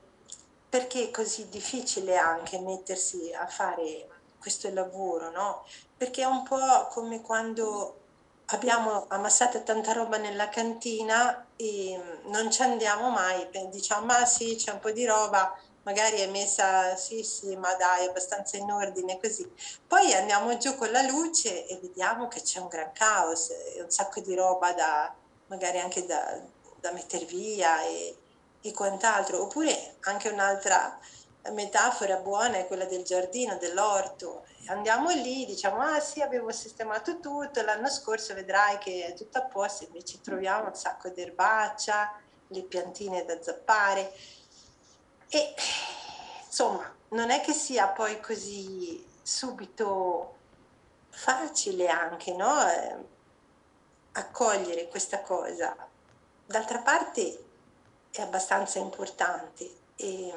perché è così difficile anche mettersi a fare questo lavoro, no? Perché è un po' come quando abbiamo ammassato tanta roba nella cantina e non ci andiamo mai, diciamo ma sì c'è un po' di roba, magari è messa sì sì ma dai abbastanza in ordine così. Poi andiamo giù con la luce e vediamo che c'è un gran caos, un sacco di roba da magari anche da, da mettere via e, e quant'altro. Oppure anche un'altra metafora buona è quella del giardino, dell'orto. Andiamo lì, diciamo, ah sì, avevo sistemato tutto, l'anno scorso vedrai che è tutto a posto, invece troviamo un sacco di erbaccia, le piantine da zappare. E insomma, non è che sia poi così subito facile anche, no? Eh, accogliere questa cosa. D'altra parte è abbastanza importante e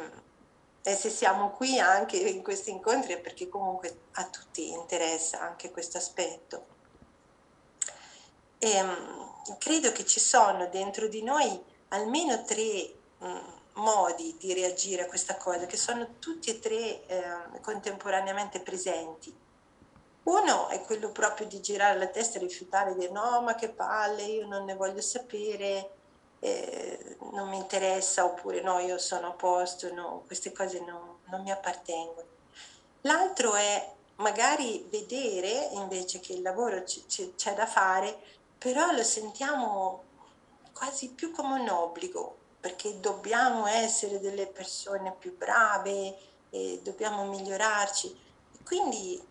e se siamo qui anche in questi incontri è perché comunque a tutti interessa anche questo aspetto. E, um, credo che ci sono dentro di noi almeno tre um, modi di reagire a questa cosa, che sono tutti e tre eh, contemporaneamente presenti. Uno è quello proprio di girare la testa e rifiutare, di dire no, ma che palle, io non ne voglio sapere, eh, non mi interessa oppure no, io sono a posto, no, queste cose no, non mi appartengono. L'altro è magari vedere invece che il lavoro c- c- c'è da fare, però lo sentiamo quasi più come un obbligo, perché dobbiamo essere delle persone più brave dobbiamo migliorarci. Quindi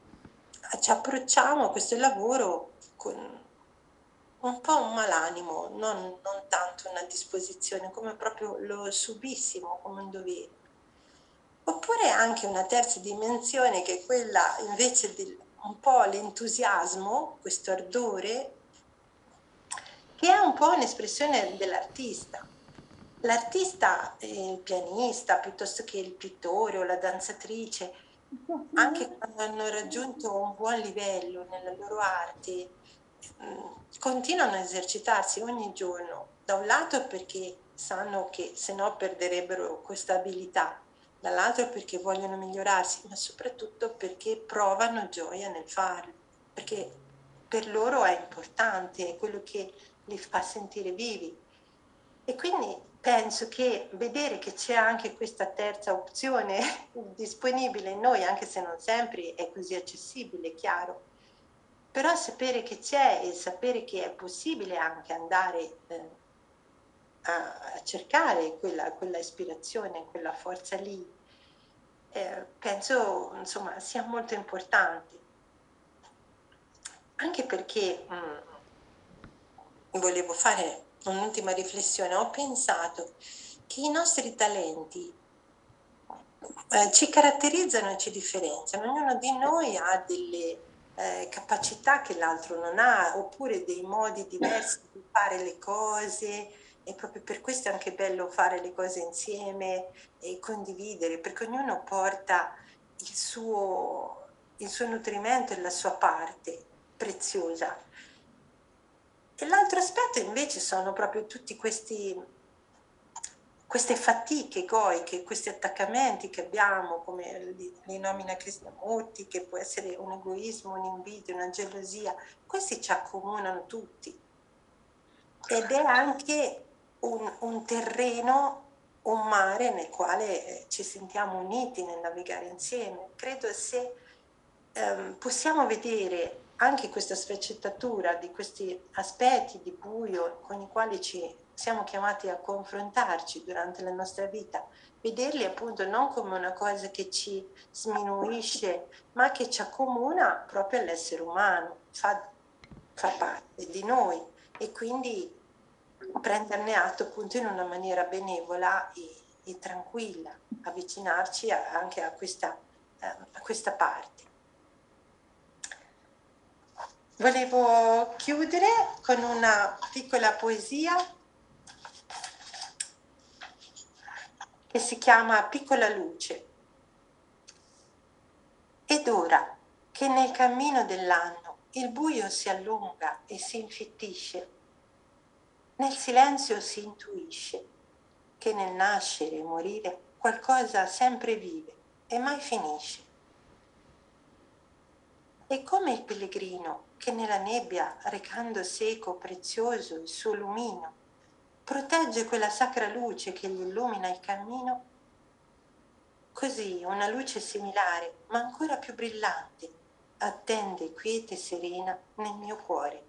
ci approcciamo a questo lavoro con, un po' un malanimo, non, non tanto una disposizione, come proprio lo subissimo, come un dovere. Oppure anche una terza dimensione che è quella invece di un po' l'entusiasmo, questo ardore, che è un po' un'espressione dell'artista. L'artista, il pianista, piuttosto che il pittore o la danzatrice, anche quando hanno raggiunto un buon livello nella loro arte, continuano a esercitarsi ogni giorno, da un lato perché sanno che se no perderebbero questa abilità, dall'altro perché vogliono migliorarsi, ma soprattutto perché provano gioia nel farlo, perché per loro è importante, è quello che li fa sentire vivi. E quindi penso che vedere che c'è anche questa terza opzione disponibile in noi, anche se non sempre è così accessibile, chiaro, però sapere che c'è e sapere che è possibile anche andare eh, a, cercare quella, quella, ispirazione, quella forza lì, eh, penso insomma sia molto importante. Anche perché mh, mm, volevo fare un'ultima riflessione, ho pensato che i nostri talenti eh, ci caratterizzano e ci differenziano, ognuno di noi ha delle eh, capacità che l'altro non ha, oppure dei modi diversi di fare le cose e proprio per questo è anche bello fare le cose insieme e condividere, perché ognuno porta il suo, il suo nutrimento e la sua parte preziosa. E l'altro aspetto invece sono proprio tutti questi queste fatiche egoiche, questi attaccamenti che abbiamo, come li, li nomina Krishnamurti, che può essere un egoismo, un'invidia, una gelosia, questi ci accomunano tutti. Ed è anche un, un terreno, un mare nel quale eh, ci sentiamo uniti nel navigare insieme. Credo se ehm, possiamo vedere anche questa sfaccettatura di questi aspetti di buio con i quali ci siamo chiamati a confrontarci durante la nostra vita, vederli appunto non come una cosa che ci sminuisce, ma che ci accomuna proprio all'essere umano, fa, fa parte di noi e quindi prenderne atto appunto in una maniera benevola e, e tranquilla, avvicinarci a, anche a questa, a questa parte. Volevo chiudere con una piccola poesia che si chiama Piccola luce. Ed ora che nel cammino dell'anno il buio si allunga e si infittisce, nel silenzio si intuisce che nel nascere e morire qualcosa sempre vive e mai finisce. È come il pellegrino che nella nebbia, recando seco, prezioso il suo lumino, protegge quella sacra luce che gli illumina il cammino. Così una luce similare, ma ancora più brillante, attende quiete e serena nel mio cuore.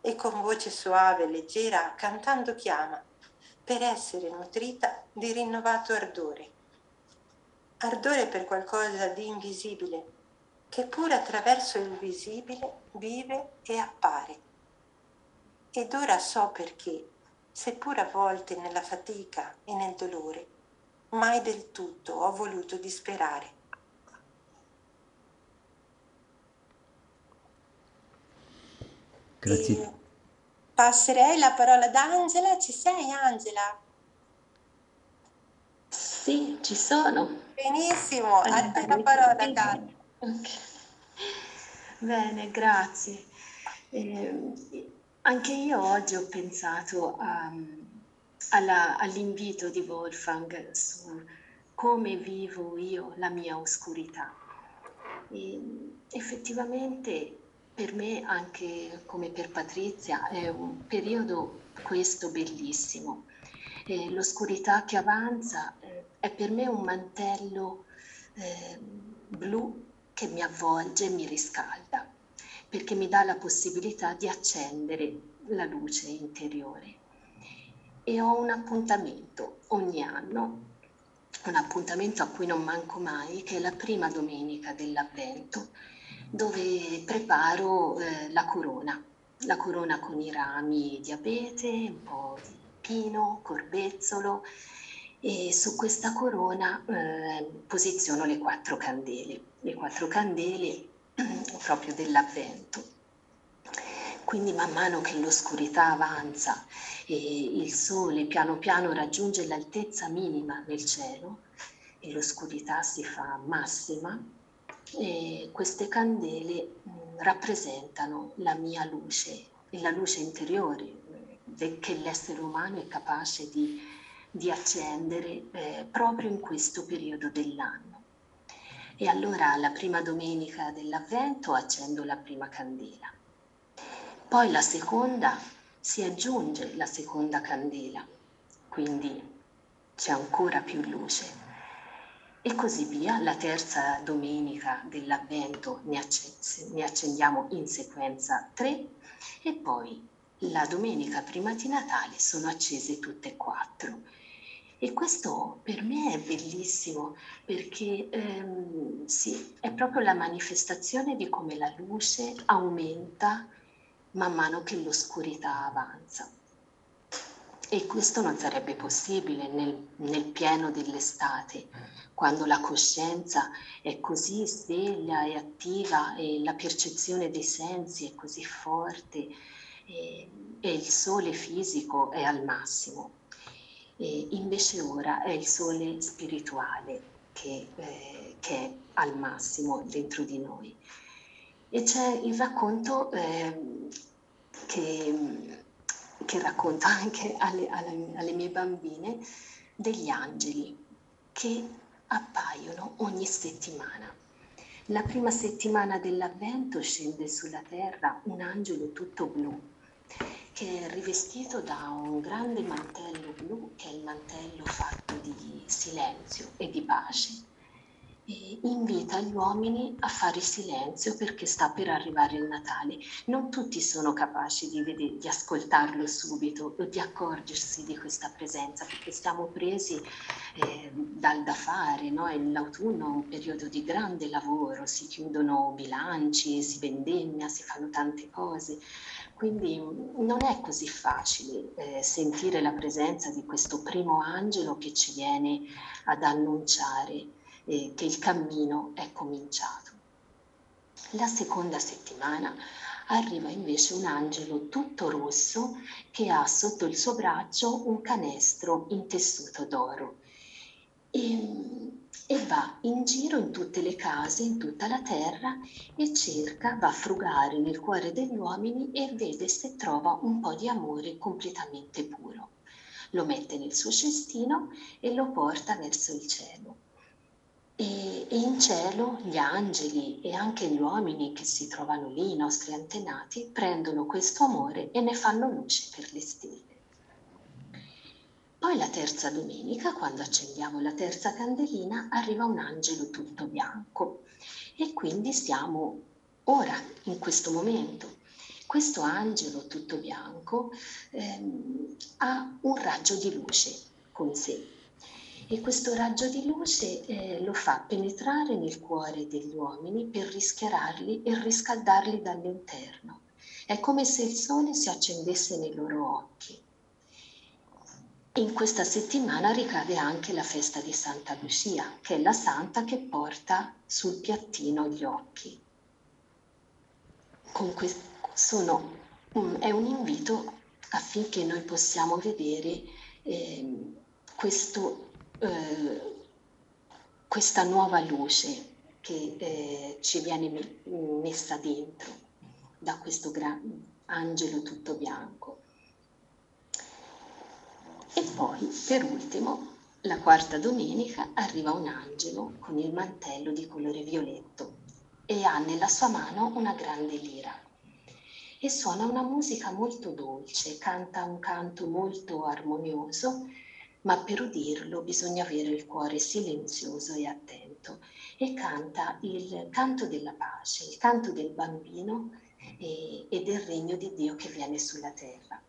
E con voce suave e leggera, cantando chiama, per essere nutrita di rinnovato ardore. Ardore per qualcosa di invisibile, che pure attraverso il visibile vive e appare. Ed ora so perché, seppur a volte nella fatica e nel dolore, mai del tutto ho voluto disperare. Grazie. E passerei la parola ad Angela. Ci sei Angela? Sì, ci sono. Benissimo, a te la parola cara. Ok. Bene, grazie. Eh, anche io oggi ho pensato a- alla- all'invito di Wolfgang su come vivo io la mia oscurità. E effettivamente per me, anche come per Patrizia, è un periodo questo bellissimo. Eh, l'oscurità che avanza eh, è per me un mantello eh, blu che mi avvolge e mi riscalda, perché mi dà la possibilità di accendere la luce interiore. E ho un appuntamento ogni anno, un appuntamento a cui non manco mai, che è la prima domenica dell'Avvento, dove preparo eh, la corona, la corona con i rami di abete, un po' di pino, corbezzolo e su questa corona eh, posiziono le quattro candele, le quattro candele proprio dell'avvento. Quindi man mano che l'oscurità avanza e il sole piano piano raggiunge l'altezza minima nel cielo e l'oscurità si fa massima, queste candele mh, rappresentano la mia luce la luce interiore eh, che l'essere umano è capace di, di accendere eh, proprio in questo periodo dell'anno. E allora la prima domenica dell'avvento accendo la prima candela. Poi la seconda si aggiunge la seconda candela, quindi c'è ancora più luce. E così via, la terza domenica dell'avvento ne, acc- ne accendiamo in sequenza tre e poi la domenica prima di Natale sono accese tutte e quattro. E questo per me è bellissimo perché ehm, sì, è proprio la manifestazione di come la luce aumenta man mano che l'oscurità avanza. E questo non sarebbe possibile nel, nel pieno dell'estate, quando la coscienza è così sveglia e attiva e la percezione dei sensi è così forte e, e il sole fisico è al massimo. E invece ora è il sole spirituale che, eh, che è al massimo dentro di noi. E c'è il racconto eh, che, che, racconto anche alle, alle, alle mie bambine degli angeli che appaiono ogni settimana. La prima settimana dell'avvento scende sulla terra un angelo tutto blu che è rivestito da un grande mantello blu che è il mantello fatto di silenzio e di pace e invita gli uomini a fare silenzio perché sta per arrivare il Natale. Non tutti sono capaci di, vedere, di ascoltarlo subito o di accorgersi di questa presenza perché siamo presi eh, dal da fare. No? L'autunno è un periodo di grande lavoro, si chiudono bilanci, si vendemmia, si fanno tante cose. Quindi non è così facile eh, sentire la presenza di questo primo angelo che ci viene ad annunciare eh, che il cammino è cominciato. La seconda settimana arriva invece un angelo tutto rosso che ha sotto il suo braccio un canestro in tessuto d'oro e, e, va in giro in tutte le case, in tutta la terra e cerca, va a frugare nel cuore degli uomini e vede se trova un po' di amore completamente puro. lo mette nel suo cestino e lo porta verso il cielo. E, in cielo gli angeli e anche gli uomini che si trovano lì, i nostri antenati, prendono questo amore e ne fanno luce per le stelle. Poi la terza domenica, quando accendiamo la terza candelina, arriva un angelo tutto bianco e quindi siamo ora, in questo momento. Questo angelo tutto bianco ehm, ha un raggio di luce con sé e questo raggio di luce eh, lo fa penetrare nel cuore degli uomini per rischiararli e riscaldarli dall'interno. È come se il sole si accendesse nei loro occhi. In questa settimana ricade anche la festa di Santa Lucia, che è la santa che porta sul piattino gli occhi. Quest- sono, è un invito affinché noi possiamo vedere eh, questo, eh, questa nuova luce che eh, ci viene messa dentro da questo gran angelo tutto bianco. E poi, per ultimo, la quarta domenica arriva un angelo con il mantello di colore violetto e ha nella sua mano una grande lira. E suona una musica molto dolce, canta un canto molto armonioso, ma per udirlo bisogna avere il cuore silenzioso e attento. E canta il canto della pace, il canto del bambino e, e del regno di Dio che viene sulla terra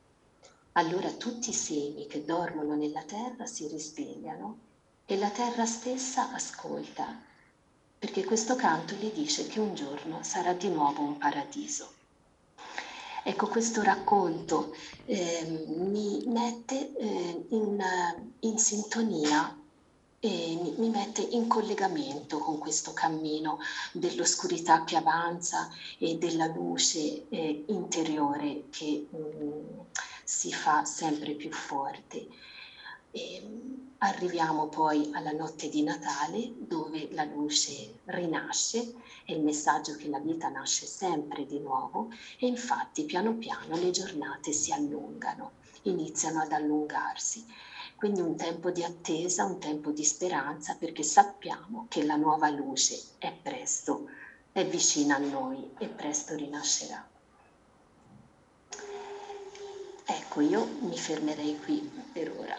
allora tutti i semi che dormono nella terra si risvegliano e la terra stessa ascolta, perché questo canto gli dice che un giorno sarà di nuovo un paradiso. Ecco, questo racconto eh, mi mette eh, in, in, sintonia e mi, mi, mette in collegamento con questo cammino dell'oscurità che avanza e della luce eh, interiore che mh, mm, si fa sempre più forte. E arriviamo poi alla notte di Natale dove la luce rinasce, è il messaggio che la vita nasce sempre di nuovo e infatti piano piano le giornate si allungano, iniziano ad allungarsi. Quindi un tempo di attesa, un tempo di speranza perché sappiamo che la nuova luce è presto, è vicina a noi e presto rinascerà. Ecco, io mi fermerei qui per ora.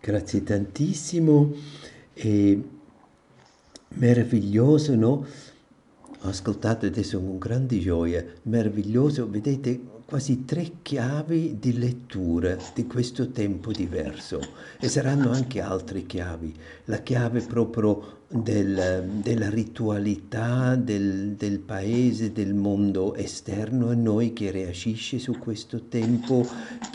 Grazie tantissimo. È meraviglioso, no? Ho ascoltato adesso con grande gioia, meraviglioso, vedete quasi tre chiavi di lettura di questo tempo diverso e saranno anche altre chiavi. La chiave proprio del, della ritualità del, del, paese, del mondo esterno a noi che reagisce su questo tempo,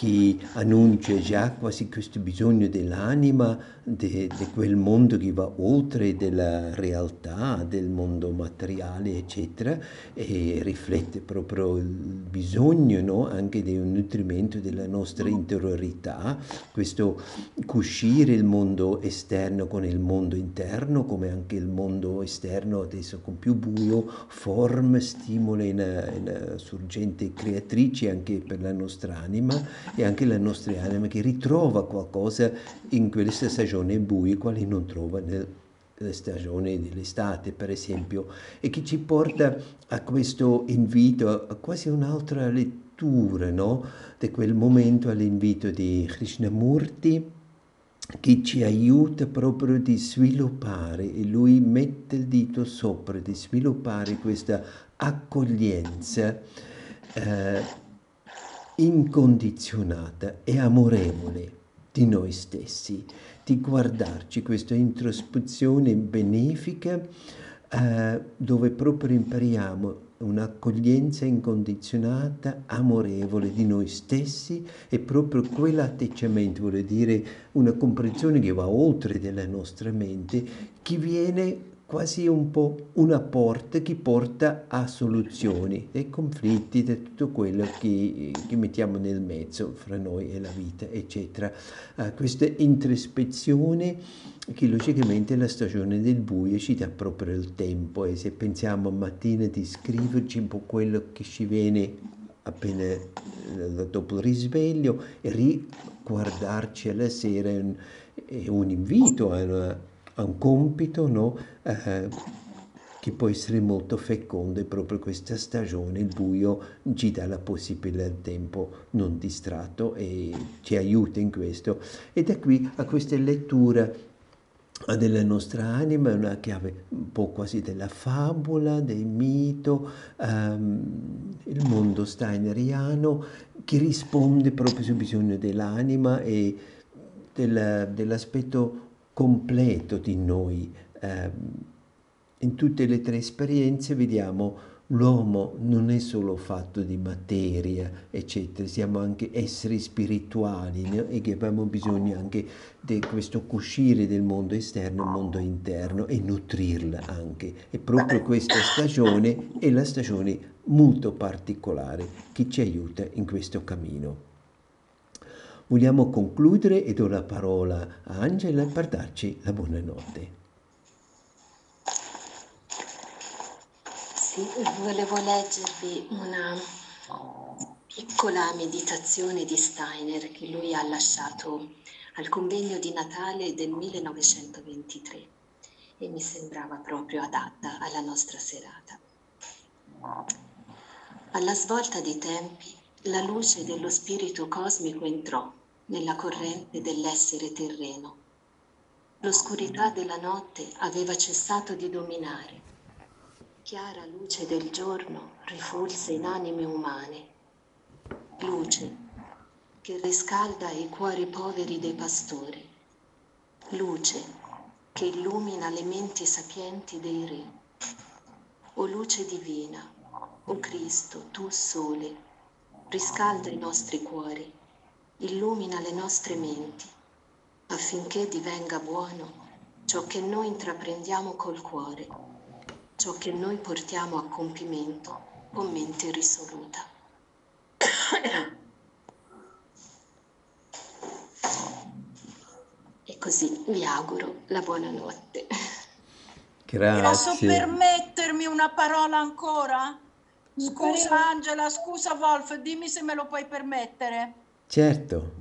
che annuncia già quasi questo bisogno dell'anima, di quel mondo che va oltre della realtà, del mondo materiale, eccetera, e riflette proprio il bisogno no? anche di un nutrimento della nostra interiorità, questo cuscire il mondo esterno con il mondo interno, come anche il mondo esterno adesso con più buio forma, stimola una, una sorgente creatrice anche per la nostra anima e anche la nostra anima che ritrova qualcosa in questa stagione buia quale non trova nel le stagioni dell'estate, per esempio, e che ci porta a questo invito, a quasi un'altra lettura, no? Di quel momento all'invito di Krishnamurti, che ci aiuta proprio di sviluppare, e lui mette il dito sopra, di sviluppare questa accoglienza eh, incondizionata e amorevole di noi stessi, di guardarci questa introspezione benefica eh, dove proprio impariamo un'accoglienza incondizionata, amorevole di noi stessi e proprio quell'atteggiamento vuol dire una comprensione che va oltre della nostra mente, che viene quasi un po' una porta che porta a soluzioni dei conflitti, di tutto quello che, che mettiamo nel mezzo fra noi e la vita, eccetera. Uh, questa introspezione che logicamente la stagione del buio ci dà proprio il tempo e se pensiamo a mattina di scriverci un po' quello che ci viene appena dopo il risveglio e riguardarci alla sera è un, è un invito a, una, a, un compito no? eh, che può essere molto fecondo e proprio questa stagione, il buio, ci dà la possibilità del tempo non distratto e ci aiuta in questo. E da qui a questa lettura della nostra anima è una chiave un po' quasi della favola, del mito, um, il mondo steineriano che risponde proprio sul bisogno dell'anima e del, dell'aspetto completo di noi. Um, in tutte le tre esperienze vediamo l'uomo non è solo fatto di materia, eccetera, siamo anche esseri spirituali no? e che abbiamo bisogno anche di questo uscire del mondo esterno al mondo interno e nutrirla anche. E proprio questa stagione è la stagione molto particolare che ci aiuta in questo cammino. Vogliamo concludere e do la parola a Angela per darci la buonanotte. Sì, volevo leggervi una piccola meditazione di Steiner che lui ha lasciato al convegno di Natale del 1923 e mi sembrava proprio adatta alla nostra serata. Alla svolta dei tempi, la luce dello spirito cosmico entrò nella corrente dell'essere terreno. L'oscurità della notte aveva cessato di dominare chiara luce del giorno rifulse in anime umane, luce che riscalda i cuori poveri dei pastori, luce che illumina le menti sapienti dei re. O luce divina, o Cristo, tu sole, riscalda i nostri cuori, illumina le nostre menti, affinché divenga buono ciò che noi intraprendiamo col cuore ciò che noi portiamo a compimento con mente risoluta. E così vi auguro la buonanotte. Grazie. Posso permettermi una parola ancora? Scusa Angela, scusa Wolf, dimmi se me lo puoi permettere. Certo.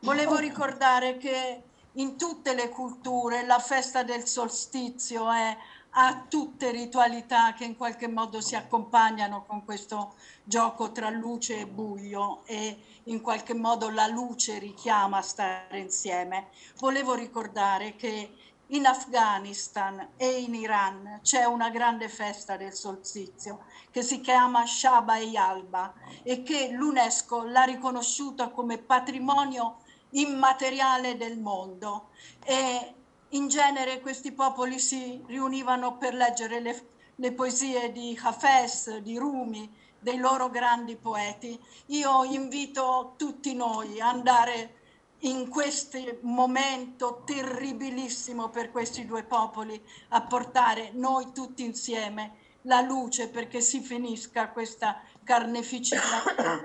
Volevo ricordare che in tutte le culture la festa del solstizio è ha tutte ritualità che in qualche modo si accompagnano con questo gioco tra luce e buio e in qualche modo la luce richiama a stare insieme. Volevo ricordare che in Afghanistan e in Iran c'è una grande festa del solstizio che si chiama Shaba e Alba e che l'UNESCO l'ha riconosciuta come patrimonio immateriale del mondo. E in genere questi popoli si riunivano per leggere le, le poesie di Hafez, di Rumi, dei loro grandi poeti. Io invito tutti noi a andare in questo momento terribilissimo per questi due popoli a portare noi tutti insieme la luce perché si finisca questa carneficina,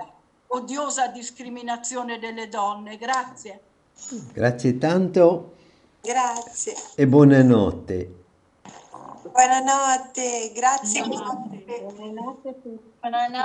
odiosa discriminazione delle donne. Grazie. Grazie tanto. Grazie. E buonanotte. Buonanotte, grazie. Buonanotte. Buonanotte a tutti. Buonanotte.